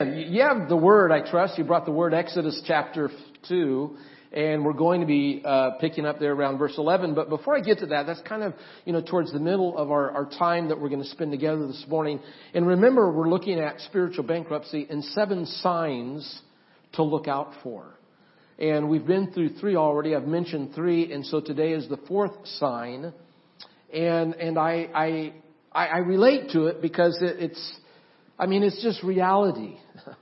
You have the word, I trust. You brought the word Exodus chapter 2, and we're going to be uh, picking up there around verse 11. But before I get to that, that's kind of, you know, towards the middle of our, our time that we're going to spend together this morning. And remember, we're looking at spiritual bankruptcy and seven signs to look out for. And we've been through three already. I've mentioned three, and so today is the fourth sign. And, and I, I, I relate to it because it, it's, I mean, it's just reality.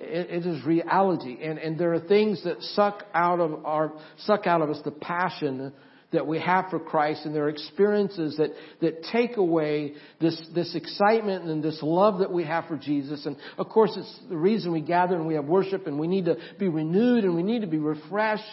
It, it is reality. And, and there are things that suck out of our, suck out of us the passion that we have for Christ and there are experiences that, that take away this, this excitement and this love that we have for Jesus. And of course, it's the reason we gather and we have worship and we need to be renewed and we need to be refreshed.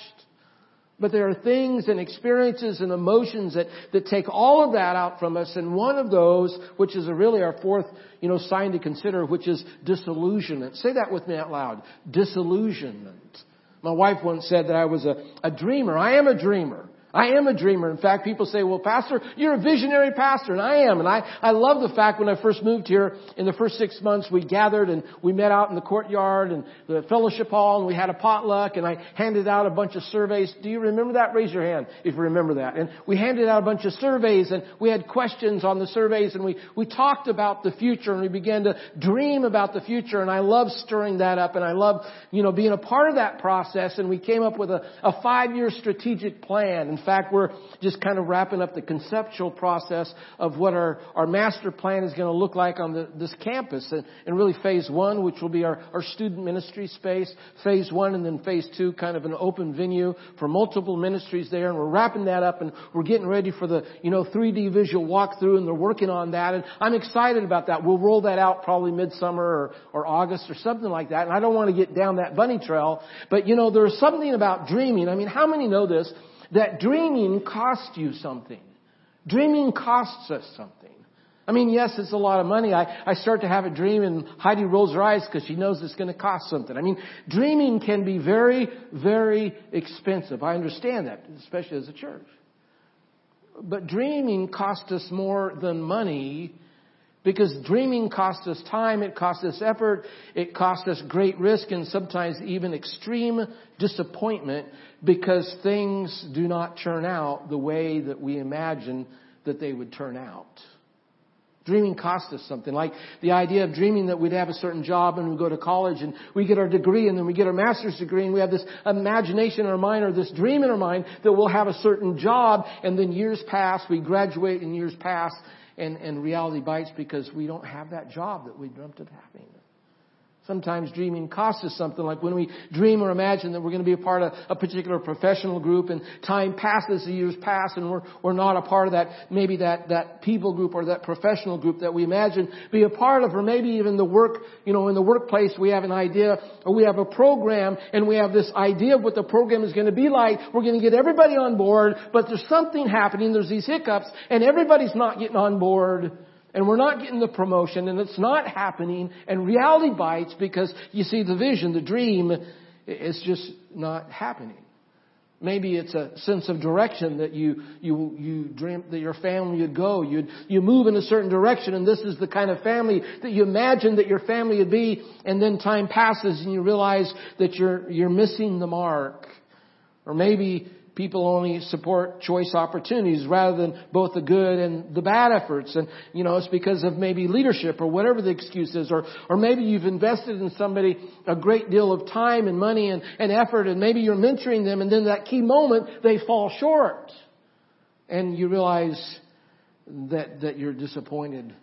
But there are things and experiences and emotions that, that take all of that out from us. And one of those, which is really our fourth, you know, sign to consider, which is disillusionment. Say that with me out loud. Disillusionment. My wife once said that I was a, a dreamer. I am a dreamer. I am a dreamer. In fact, people say, well, pastor, you're a visionary pastor. And I am. And I, I love the fact when I first moved here, in the first six months, we gathered and we met out in the courtyard and the fellowship hall and we had a potluck and I handed out a bunch of surveys. Do you remember that? Raise your hand if you remember that. And we handed out a bunch of surveys and we had questions on the surveys and we, we talked about the future and we began to dream about the future and I love stirring that up and I love, you know, being a part of that process and we came up with a, a five-year strategic plan. In fact, we're just kind of wrapping up the conceptual process of what our, our master plan is going to look like on the, this campus. And, and really phase one, which will be our, our student ministry space, phase one and then phase two, kind of an open venue for multiple ministries there. And we're wrapping that up and we're getting ready for the, you know, 3D visual walkthrough and they're working on that. And I'm excited about that. We'll roll that out probably midsummer or, or August or something like that. And I don't want to get down that bunny trail, but you know, there's something about dreaming. I mean, how many know this? That dreaming costs you something. Dreaming costs us something. I mean, yes, it's a lot of money. I, I start to have a dream and Heidi rolls her eyes because she knows it's going to cost something. I mean, dreaming can be very, very expensive. I understand that, especially as a church. But dreaming costs us more than money because dreaming costs us time, it costs us effort, it costs us great risk and sometimes even extreme disappointment because things do not turn out the way that we imagine that they would turn out. Dreaming costs us something. Like the idea of dreaming that we'd have a certain job and we go to college and we get our degree and then we get our master's degree and we have this imagination in our mind or this dream in our mind that we'll have a certain job and then years pass, we graduate and years pass and, and reality bites because we don't have that job that we dreamt of having. Sometimes dreaming costs us something, like when we dream or imagine that we're going to be a part of a particular professional group and time passes, the years pass, and we're, we're not a part of that, maybe that, that people group or that professional group that we imagine be a part of, or maybe even the work, you know, in the workplace we have an idea, or we have a program, and we have this idea of what the program is going to be like. We're going to get everybody on board, but there's something happening, there's these hiccups, and everybody's not getting on board and we're not getting the promotion and it's not happening and reality bites because you see the vision, the dream is just not happening. Maybe it's a sense of direction that you, you, you dream that your family would go. You'd, you move in a certain direction and this is the kind of family that you imagined that your family would be and then time passes and you realize that you're, you're missing the mark. Or maybe people only support choice opportunities rather than both the good and the bad efforts. And, you know, it's because of maybe leadership or whatever the excuse is. Or, or maybe you've invested in somebody a great deal of time and money and, and effort and maybe you're mentoring them and then that key moment they fall short. And you realize that, that you're disappointed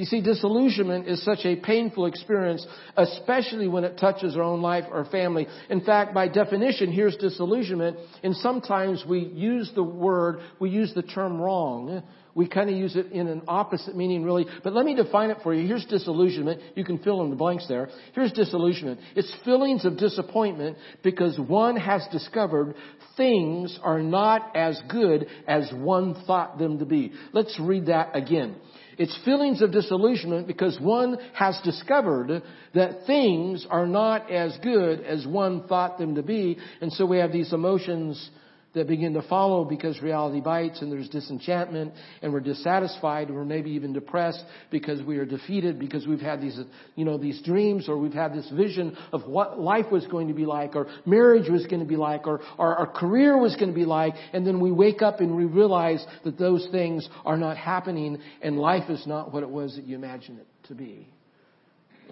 you see, disillusionment is such a painful experience, especially when it touches our own life or family. In fact, by definition, here's disillusionment, and sometimes we use the word, we use the term wrong. We kind of use it in an opposite meaning, really. But let me define it for you. Here's disillusionment. You can fill in the blanks there. Here's disillusionment. It's feelings of disappointment because one has discovered things are not as good as one thought them to be. Let's read that again. It's feelings of disillusionment because one has discovered that things are not as good as one thought them to be. And so we have these emotions that begin to follow because reality bites and there's disenchantment and we're dissatisfied and we're maybe even depressed because we are defeated because we've had these, you know, these dreams or we've had this vision of what life was going to be like or marriage was going to be like or our, our career was going to be like and then we wake up and we realize that those things are not happening and life is not what it was that you imagined it to be.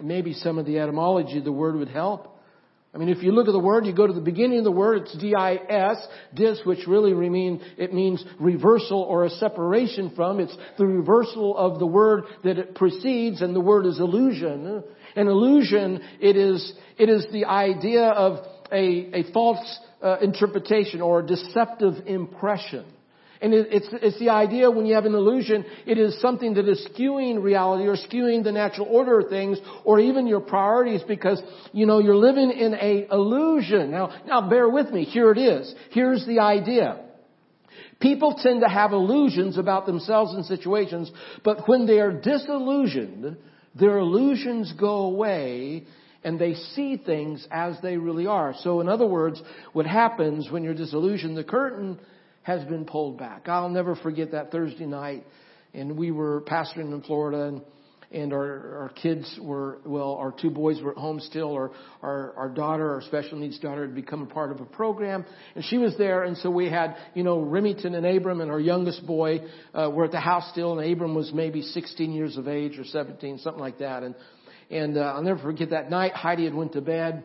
Maybe some of the etymology of the word would help. I mean, if you look at the word, you go to the beginning of the word, it's D-I-S, dis, which really mean, it means reversal or a separation from. It's the reversal of the word that it precedes, and the word is illusion. An illusion, it is, it is the idea of a, a false uh, interpretation or a deceptive impression. And it's, it's the idea when you have an illusion, it is something that is skewing reality or skewing the natural order of things or even your priorities because, you know, you're living in a illusion. Now, now bear with me. Here it is. Here's the idea. People tend to have illusions about themselves and situations, but when they are disillusioned, their illusions go away and they see things as they really are. So in other words, what happens when you're disillusioned, the curtain has been pulled back. I'll never forget that Thursday night, and we were pastoring in Florida, and and our, our kids were, well, our two boys were at home still. Our, our, our daughter, our special needs daughter, had become a part of a program, and she was there. And so we had, you know, Remington and Abram, and our youngest boy uh, were at the house still, and Abram was maybe 16 years of age or 17, something like that. And and uh, I'll never forget that night. Heidi had went to bed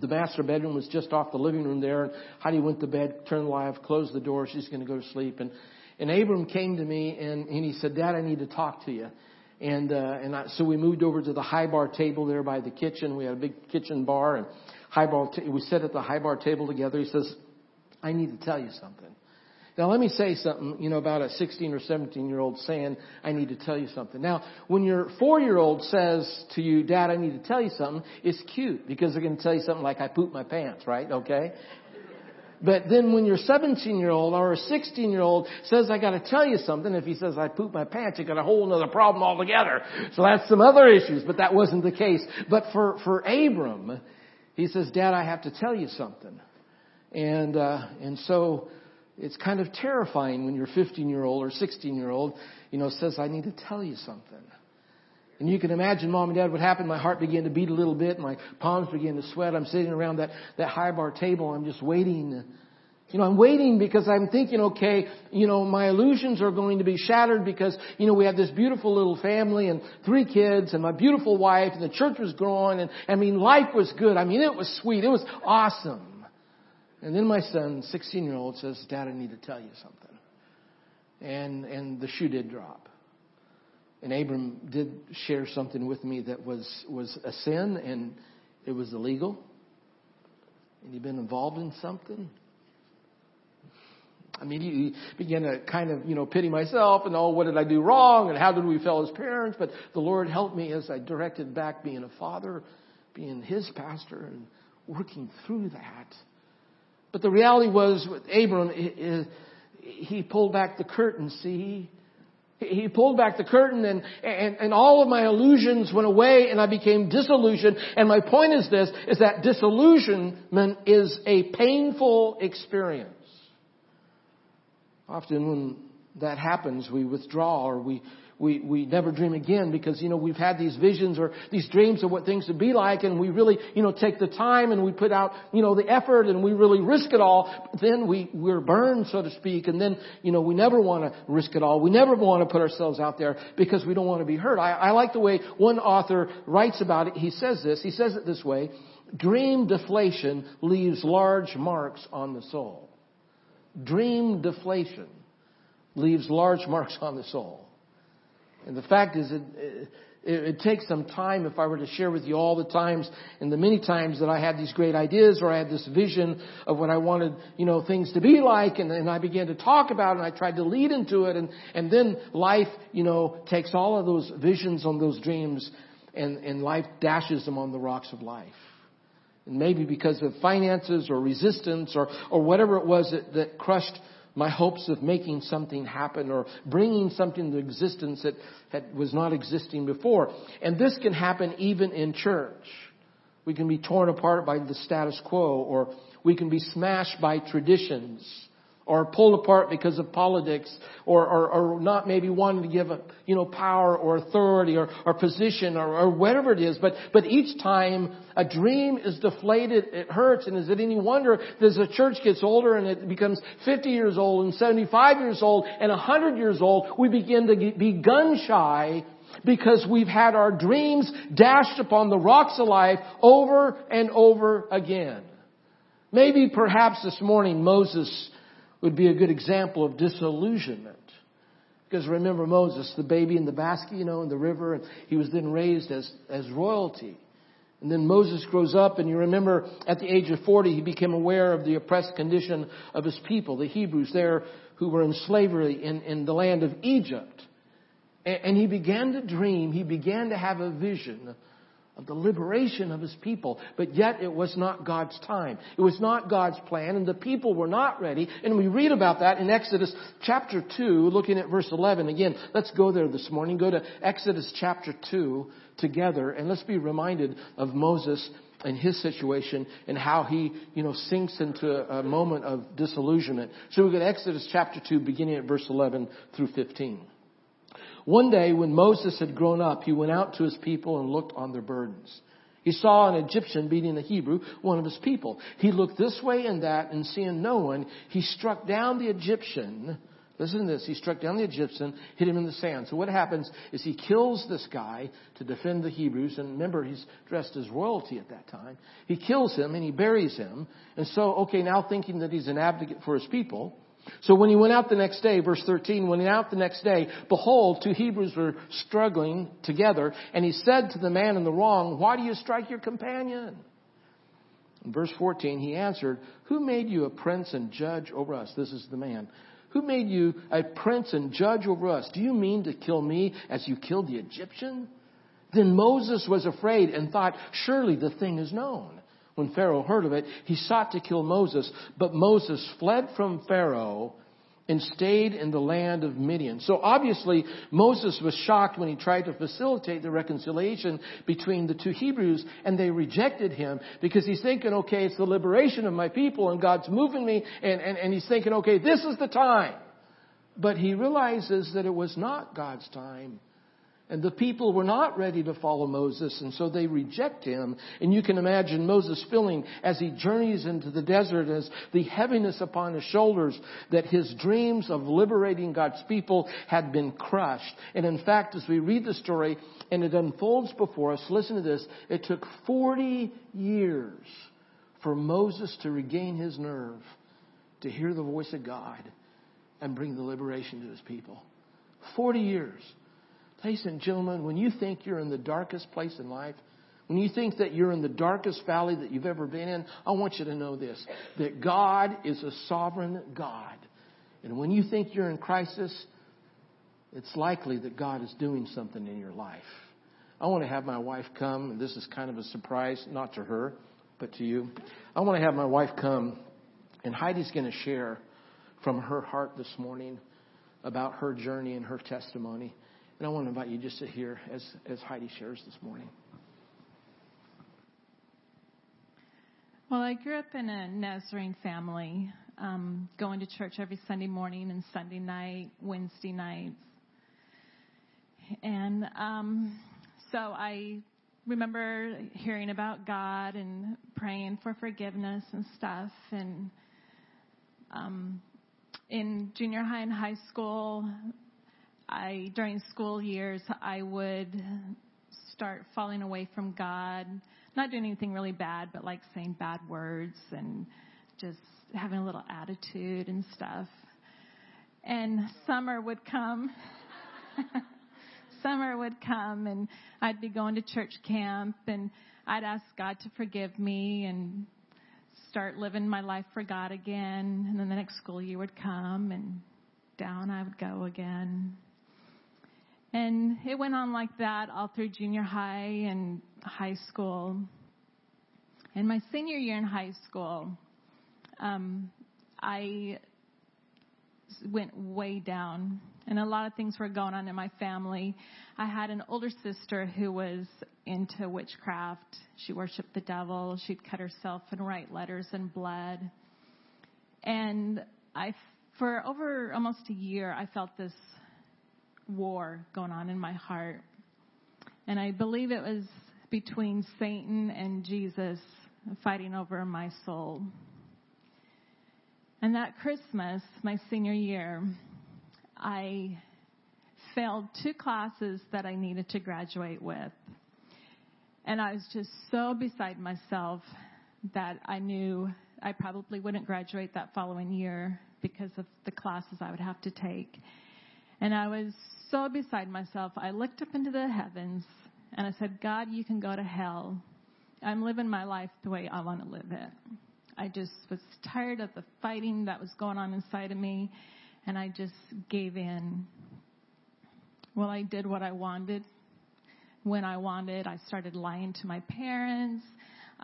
the master bedroom was just off the living room there. And Heidi went to bed, turned the light off, closed the door. She's going to go to sleep. And, and Abram came to me and, and he said, Dad, I need to talk to you. And, uh, and I, so we moved over to the high bar table there by the kitchen. We had a big kitchen bar and high bar, t- we sat at the high bar table together. He says, I need to tell you something. Now let me say something, you know, about a 16 or 17 year old saying, I need to tell you something. Now, when your four year old says to you, Dad, I need to tell you something, it's cute because they're going to tell you something like, I pooped my pants, right? Okay? But then when your 17 year old or a 16 year old says, I gotta tell you something, if he says, I pooped my pants, you got a whole other problem altogether. So that's some other issues, but that wasn't the case. But for, for Abram, he says, Dad, I have to tell you something. And, uh, and so, it's kind of terrifying when your 15 year old or 16 year old, you know, says, I need to tell you something. And you can imagine, mom and dad, what happened. My heart began to beat a little bit. My palms began to sweat. I'm sitting around that, that high bar table. I'm just waiting. You know, I'm waiting because I'm thinking, okay, you know, my illusions are going to be shattered because, you know, we have this beautiful little family and three kids and my beautiful wife and the church was growing and, I mean, life was good. I mean, it was sweet. It was awesome. And then my son, 16 year old, says, Dad, I need to tell you something. And, and the shoe did drop. And Abram did share something with me that was, was a sin and it was illegal. And he'd been involved in something. I he began to kind of, you know, pity myself and, oh, what did I do wrong and how did we fail as parents? But the Lord helped me as I directed back being a father, being his pastor and working through that. But the reality was with Abram, he pulled back the curtain, see? He pulled back the curtain and, and, and all of my illusions went away and I became disillusioned. And my point is this, is that disillusionment is a painful experience. Often when that happens, we withdraw or we, we, we never dream again because, you know, we've had these visions or these dreams of what things would be like and we really, you know, take the time and we put out, you know, the effort and we really risk it all. But then we, we're burned, so to speak. And then, you know, we never want to risk it all. We never want to put ourselves out there because we don't want to be hurt. I, I like the way one author writes about it. He says this, he says it this way, dream deflation leaves large marks on the soul. Dream deflation leaves large marks on the soul. And the fact is, it, it, it, takes some time if I were to share with you all the times and the many times that I had these great ideas or I had this vision of what I wanted, you know, things to be like and, and I began to talk about it and I tried to lead into it and, and then life, you know, takes all of those visions on those dreams and, and life dashes them on the rocks of life. And maybe because of finances or resistance or, or whatever it was that, that crushed my hopes of making something happen or bringing something to existence that, that was not existing before. And this can happen even in church. We can be torn apart by the status quo or we can be smashed by traditions or pulled apart because of politics or, or, or not maybe wanting to give a, you know, power or authority or, or position or, or whatever it is. But, but each time a dream is deflated, it hurts. And is it any wonder that as the church gets older and it becomes 50 years old and 75 years old and 100 years old, we begin to be gun shy because we've had our dreams dashed upon the rocks of life over and over again. Maybe perhaps this morning Moses would be a good example of disillusionment. Because remember Moses, the baby in the basket, you know, in the river, and he was then raised as, as royalty. And then Moses grows up, and you remember at the age of 40, he became aware of the oppressed condition of his people, the Hebrews there who were in slavery in, in the land of Egypt. And, and he began to dream, he began to have a vision of the liberation of his people. But yet it was not God's time. It was not God's plan, and the people were not ready. And we read about that in Exodus chapter 2, looking at verse 11. Again, let's go there this morning. Go to Exodus chapter 2 together, and let's be reminded of Moses and his situation and how he, you know, sinks into a moment of disillusionment. So we go to Exodus chapter 2, beginning at verse 11 through 15. One day when Moses had grown up, he went out to his people and looked on their burdens. He saw an Egyptian beating a Hebrew, one of his people. He looked this way and that and seeing no one, he struck down the Egyptian. Listen to this. He struck down the Egyptian, hit him in the sand. So what happens is he kills this guy to defend the Hebrews. And remember, he's dressed as royalty at that time. He kills him and he buries him. And so, okay, now thinking that he's an advocate for his people, so when he went out the next day, verse 13, when he went out the next day, behold, two Hebrews were struggling together, and he said to the man in the wrong, why do you strike your companion? In verse 14, he answered, who made you a prince and judge over us? This is the man. Who made you a prince and judge over us? Do you mean to kill me as you killed the Egyptian? Then Moses was afraid and thought, surely the thing is known. When Pharaoh heard of it, he sought to kill Moses, but Moses fled from Pharaoh and stayed in the land of Midian. So obviously, Moses was shocked when he tried to facilitate the reconciliation between the two Hebrews, and they rejected him because he's thinking, okay, it's the liberation of my people, and God's moving me, and, and, and he's thinking, okay, this is the time. But he realizes that it was not God's time. And the people were not ready to follow Moses, and so they reject him. And you can imagine Moses feeling as he journeys into the desert as the heaviness upon his shoulders that his dreams of liberating God's people had been crushed. And in fact, as we read the story and it unfolds before us, listen to this, it took 40 years for Moses to regain his nerve, to hear the voice of God, and bring the liberation to his people. 40 years. Ladies and gentlemen, when you think you're in the darkest place in life, when you think that you're in the darkest valley that you've ever been in, I want you to know this that God is a sovereign God. And when you think you're in crisis, it's likely that God is doing something in your life. I want to have my wife come, and this is kind of a surprise, not to her, but to you. I want to have my wife come, and Heidi's going to share from her heart this morning about her journey and her testimony. And I want to invite you just to hear as, as Heidi shares this morning. Well, I grew up in a Nazarene family, um, going to church every Sunday morning and Sunday night, Wednesday nights. And um, so I remember hearing about God and praying for forgiveness and stuff. And um, in junior high and high school, I during school years I would start falling away from God, not doing anything really bad, but like saying bad words and just having a little attitude and stuff. And summer would come. summer would come and I'd be going to church camp and I'd ask God to forgive me and start living my life for God again. And then the next school year would come and down I would go again. And it went on like that all through junior high and high school. In my senior year in high school, um, I went way down, and a lot of things were going on in my family. I had an older sister who was into witchcraft. She worshiped the devil. She'd cut herself and write letters in blood. And I for over almost a year, I felt this war going on in my heart. And I believe it was between Satan and Jesus fighting over my soul. And that Christmas, my senior year, I failed two classes that I needed to graduate with. And I was just so beside myself that I knew I probably wouldn't graduate that following year because of the classes I would have to take. And I was so beside myself, I looked up into the heavens and I said, God, you can go to hell. I'm living my life the way I want to live it. I just was tired of the fighting that was going on inside of me and I just gave in. Well, I did what I wanted when I wanted. I started lying to my parents,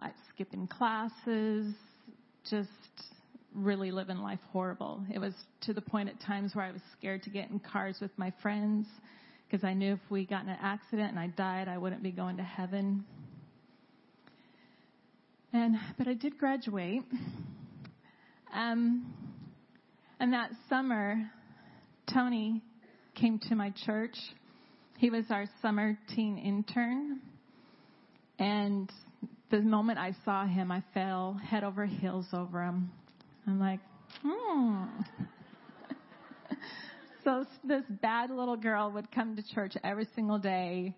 I skipping classes, just really living life horrible. It was to the point at times where I was scared to get in cars with my friends because I knew if we got in an accident and I died, I wouldn't be going to heaven. And but I did graduate. Um, and that summer, Tony came to my church. He was our summer teen intern. And the moment I saw him, I fell head over heels over him. I'm like, hmm. so this bad little girl would come to church every single day,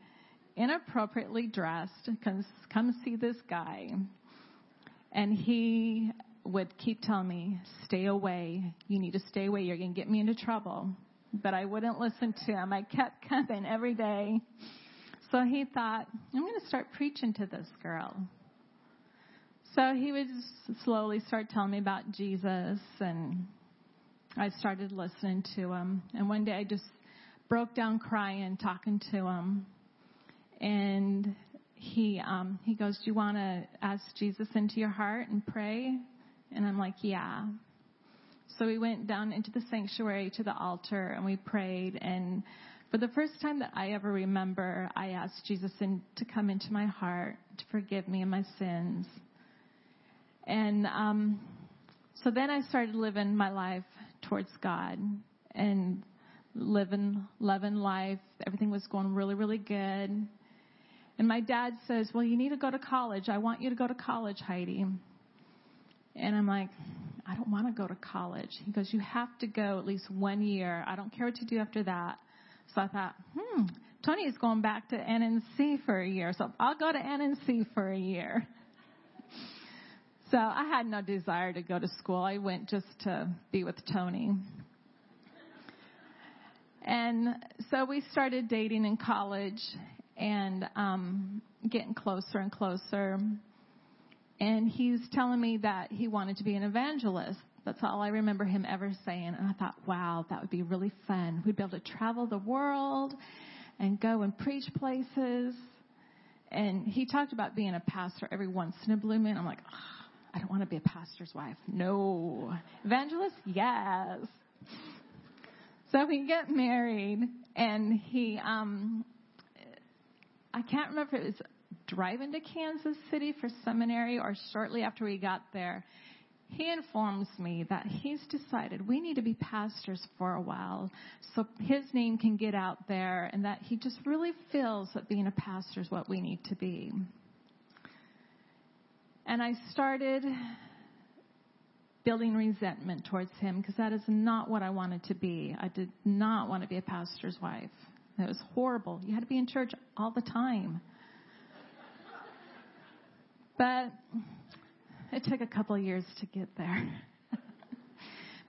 inappropriately dressed, because come see this guy. And he would keep telling me, stay away. You need to stay away. You're going to get me into trouble. But I wouldn't listen to him. I kept coming every day. So he thought, I'm going to start preaching to this girl. So he would slowly start telling me about Jesus, and I started listening to him. And one day I just broke down crying, talking to him. And he um, he goes, "Do you want to ask Jesus into your heart and pray?" And I'm like, "Yeah." So we went down into the sanctuary to the altar and we prayed. And for the first time that I ever remember, I asked Jesus in, to come into my heart to forgive me of my sins. And um, so then I started living my life towards God and living, loving life. Everything was going really, really good. And my dad says, Well, you need to go to college. I want you to go to college, Heidi. And I'm like, I don't want to go to college. He goes, You have to go at least one year. I don't care what you do after that. So I thought, hmm, Tony is going back to NNC for a year. So I'll go to NNC for a year. So I had no desire to go to school. I went just to be with Tony. And so we started dating in college and um, getting closer and closer. And he's telling me that he wanted to be an evangelist. That's all I remember him ever saying. And I thought, wow, that would be really fun. We'd be able to travel the world and go and preach places. And he talked about being a pastor every once in a blue moon. I'm like, oh, I don't want to be a pastor's wife. No. Evangelist? Yes. So we get married and he, um, I can't remember if it was driving to Kansas City for seminary or shortly after we got there. He informs me that he's decided we need to be pastors for a while so his name can get out there and that he just really feels that being a pastor is what we need to be. And I started building resentment towards him because that is not what I wanted to be. I did not want to be a pastor's wife. It was horrible. You had to be in church all the time. But it took a couple years to get there.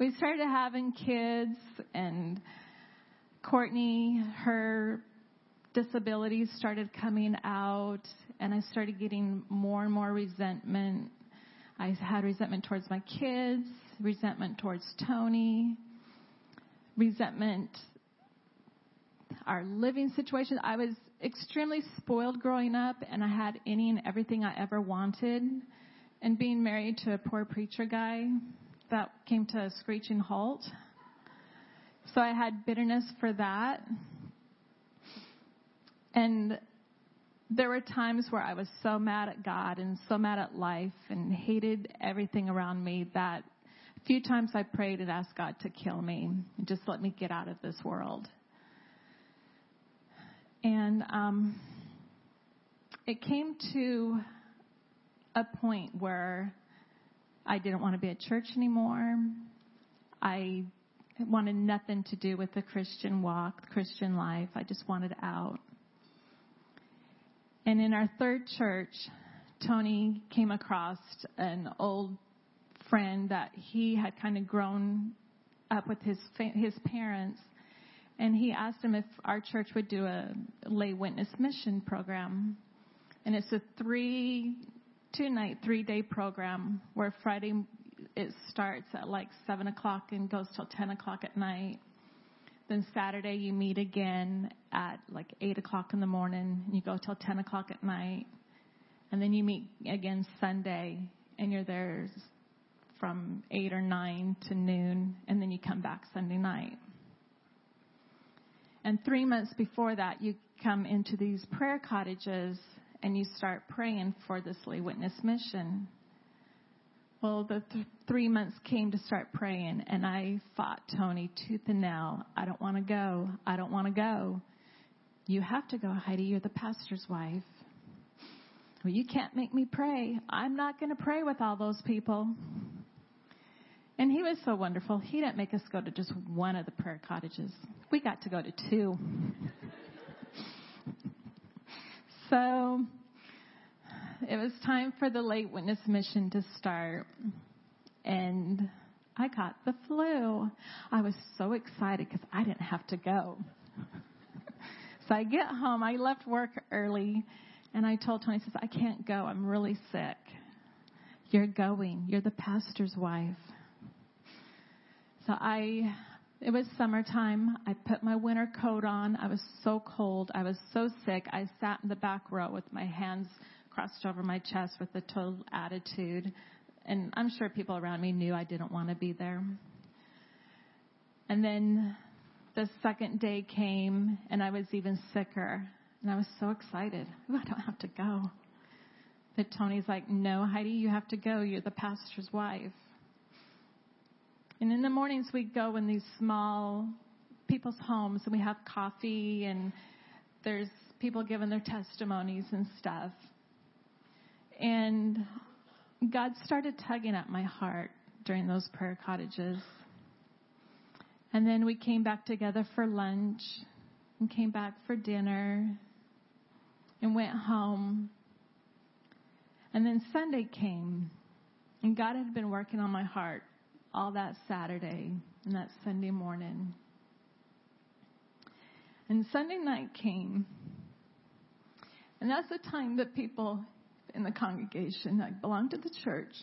we started having kids, and Courtney, her disabilities started coming out, and I started getting more and more resentment. I had resentment towards my kids, resentment towards Tony, resentment our living situation. I was extremely spoiled growing up, and I had any and everything I ever wanted. And being married to a poor preacher guy, that came to a screeching halt. So I had bitterness for that. And there were times where I was so mad at God and so mad at life and hated everything around me that A few times I prayed and asked God to kill me and just let me get out of this world. And um, it came to a point where I didn't want to be at church anymore. I wanted nothing to do with the Christian walk, the Christian life. I just wanted out. And in our third church, Tony came across an old friend that he had kind of grown up with his his parents, and he asked him if our church would do a lay witness mission program. And it's a three two night, three day program where Friday it starts at like seven o'clock and goes till ten o'clock at night. Then Saturday you meet again at like eight o'clock in the morning and you go till ten o'clock at night. And then you meet again Sunday and you're there from eight or nine to noon and then you come back Sunday night. And three months before that you come into these prayer cottages and you start praying for this lay witness mission. Well, the th- three months came to start praying, and I fought Tony tooth and nail. I don't want to go. I don't want to go. You have to go, Heidi. You're the pastor's wife. Well, you can't make me pray. I'm not going to pray with all those people. And he was so wonderful. He didn't make us go to just one of the prayer cottages. We got to go to two. So it was time for the lay witness mission to start. And I got the flu. I was so excited because I didn't have to go. so I get home. I left work early and I told Tony, I says, I can't go. I'm really sick. You're going. You're the pastor's wife. So I it was summertime. I put my winter coat on. I was so cold. I was so sick. I sat in the back row with my hands crossed over my chest with a total attitude. And I'm sure people around me knew I didn't want to be there. And then the second day came and I was even sicker. And I was so excited. Ooh, I don't have to go. But Tony's like, no, Heidi, you have to go. You're the pastor's wife. And in the mornings, we go in these small people's homes and we have coffee and there's people giving their testimonies and stuff. And God started tugging at my heart during those prayer cottages. And then we came back together for lunch and came back for dinner and went home. And then Sunday came and God had been working on my heart all that Saturday and that Sunday morning. And Sunday night came, and that's the time that people in the congregation that belong to the church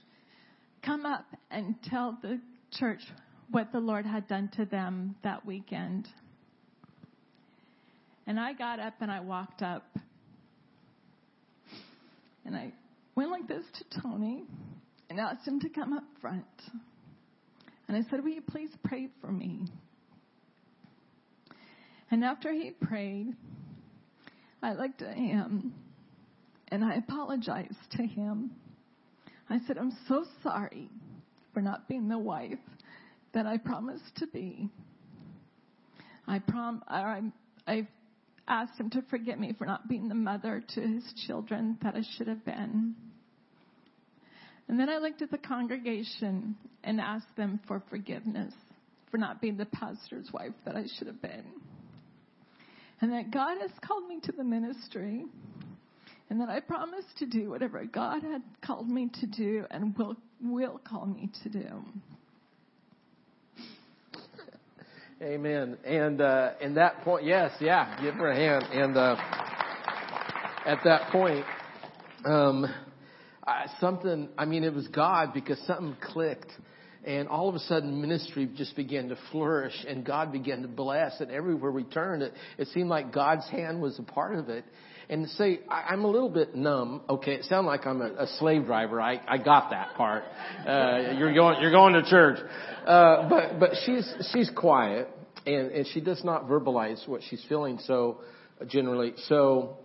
come up and tell the church what the Lord had done to them that weekend. And I got up and I walked up. And I went like this to Tony and asked him to come up front. And I said, Will you please pray for me? And after he prayed, I looked at him and I apologized to him. I said, I'm so sorry for not being the wife that I promised to be. I prom I, I asked him to forgive me for not being the mother to his children that I should have been. And then I looked at the congregation and asked them for forgiveness for not being the pastor's wife that I should have been. And that God has called me to the ministry. And that I promised to do whatever God had called me to do and will, will call me to do. Amen. And uh, in that point, yes, yeah, give her a hand. And uh, at that point, um, I, something, I mean, it was God because something clicked. And all of a sudden, ministry just began to flourish and God began to bless. And everywhere we turned, it, it seemed like God's hand was a part of it. And to say, I, I'm a little bit numb. Okay, it sounds like I'm a, a slave driver. I, I got that part. Uh, you're going, you're going to church. Uh, but, but she's, she's quiet and, and she does not verbalize what she's feeling so generally. So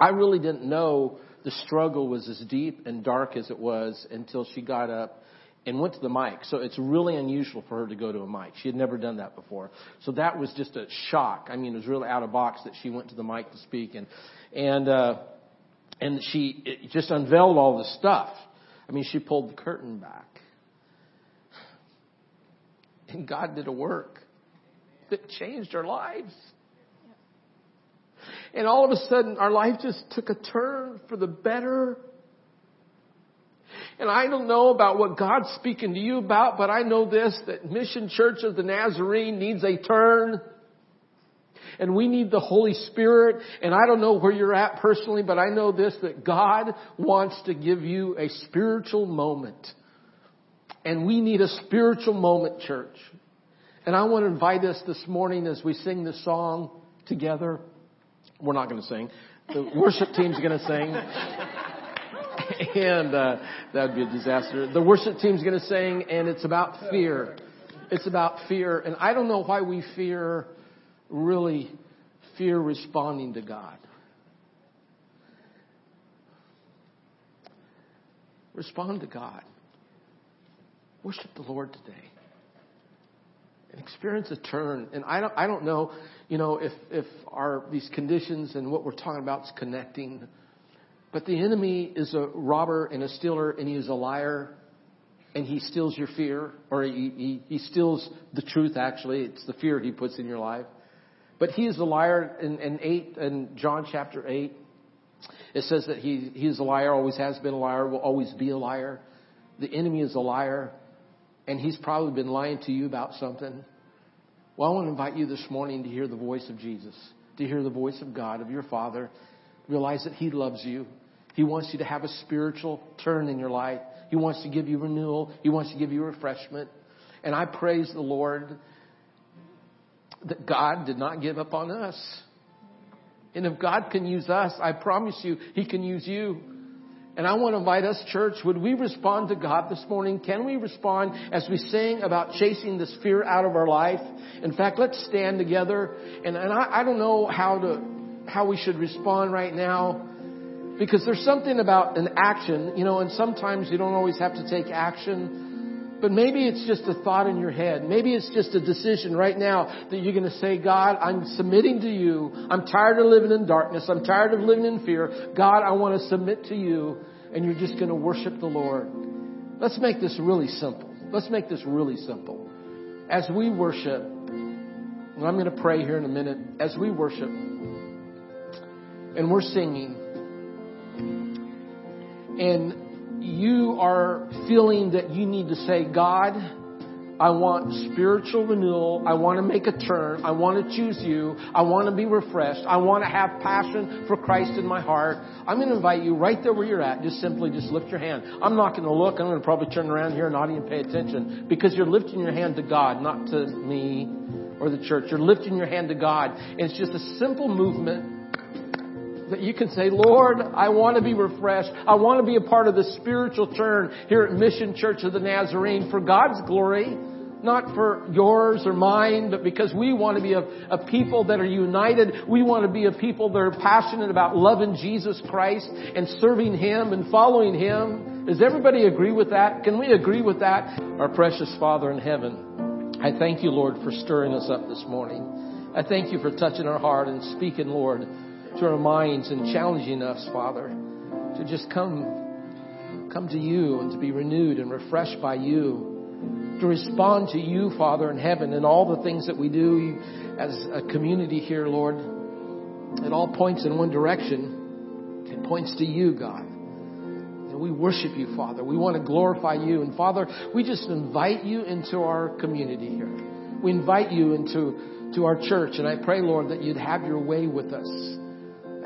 I really didn't know the struggle was as deep and dark as it was until she got up and went to the mic. So it's really unusual for her to go to a mic. She had never done that before. So that was just a shock. I mean, it was really out of box that she went to the mic to speak and, and, uh, and she just unveiled all this stuff. I mean, she pulled the curtain back. And God did a work that changed our lives. And all of a sudden, our life just took a turn for the better. And I don't know about what God's speaking to you about, but I know this, that Mission Church of the Nazarene needs a turn. And we need the Holy Spirit. And I don't know where you're at personally, but I know this, that God wants to give you a spiritual moment. And we need a spiritual moment, church. And I want to invite us this morning as we sing this song together. We're not going to sing. The worship team's going to sing. and uh, that would be a disaster. The worship team's going to sing, and it's about fear. It's about fear. And I don't know why we fear, really fear responding to God. Respond to God. Worship the Lord today. Experience a turn. And I don't, I don't know, you know, if, if our, these conditions and what we're talking about is connecting. But the enemy is a robber and a stealer and he is a liar and he steals your fear or he, he, he steals the truth actually. It's the fear he puts in your life. But he is a liar in, in eight, in John chapter eight. It says that he, he is a liar, always has been a liar, will always be a liar. The enemy is a liar and he's probably been lying to you about something. Well, I want to invite you this morning to hear the voice of Jesus, to hear the voice of God, of your Father. Realize that He loves you. He wants you to have a spiritual turn in your life. He wants to give you renewal. He wants to give you refreshment. And I praise the Lord that God did not give up on us. And if God can use us, I promise you, He can use you. And I want to invite us, church, would we respond to God this morning? Can we respond as we sing about chasing this fear out of our life? In fact, let's stand together. And, and I, I don't know how to, how we should respond right now because there's something about an action, you know, and sometimes you don't always have to take action. But maybe it's just a thought in your head. Maybe it's just a decision right now that you're going to say, God, I'm submitting to you. I'm tired of living in darkness. I'm tired of living in fear. God, I want to submit to you. And you're just going to worship the Lord. Let's make this really simple. Let's make this really simple. As we worship, and I'm going to pray here in a minute, as we worship, and we're singing, and you are feeling that you need to say, God, I want spiritual renewal. I want to make a turn. I want to choose you. I want to be refreshed. I want to have passion for Christ in my heart. I'm going to invite you right there where you're at. Just simply just lift your hand. I'm not going to look. I'm going to probably turn around here and not even pay attention because you're lifting your hand to God, not to me or the church. You're lifting your hand to God. And it's just a simple movement that you can say, Lord, I want to be refreshed. I want to be a part of the spiritual turn here at Mission Church of the Nazarene for God's glory, not for yours or mine, but because we want to be a, a people that are united. We want to be a people that are passionate about loving Jesus Christ and serving Him and following Him. Does everybody agree with that? Can we agree with that? Our precious Father in heaven, I thank you, Lord, for stirring us up this morning. I thank you for touching our heart and speaking, Lord to our minds and challenging us, Father, to just come, come to you and to be renewed and refreshed by you, to respond to you, Father in heaven, and all the things that we do as a community here, Lord. It all points in one direction. It points to you, God. And we worship you, Father. We want to glorify you. And Father, we just invite you into our community here. We invite you into to our church. And I pray, Lord, that you'd have your way with us.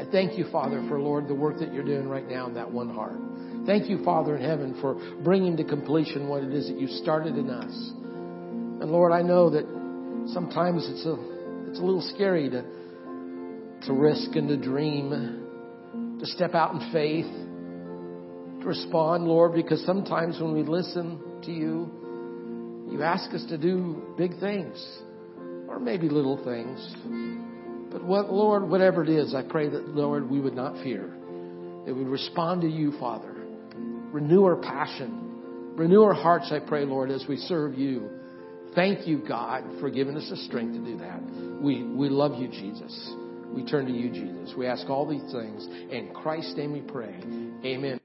I thank you, Father, for, Lord, the work that you're doing right now in that one heart. Thank you, Father in heaven, for bringing to completion what it is that you started in us. And Lord, I know that sometimes it's a, it's a little scary to, to risk and to dream, to step out in faith, to respond, Lord, because sometimes when we listen to you, you ask us to do big things or maybe little things. But what, Lord, whatever it is, I pray that, Lord, we would not fear. That we would respond to you, Father. Renew our passion. Renew our hearts, I pray, Lord, as we serve you. Thank you, God, for giving us the strength to do that. We, we love you, Jesus. We turn to you, Jesus. We ask all these things. In Christ's name we pray. Amen.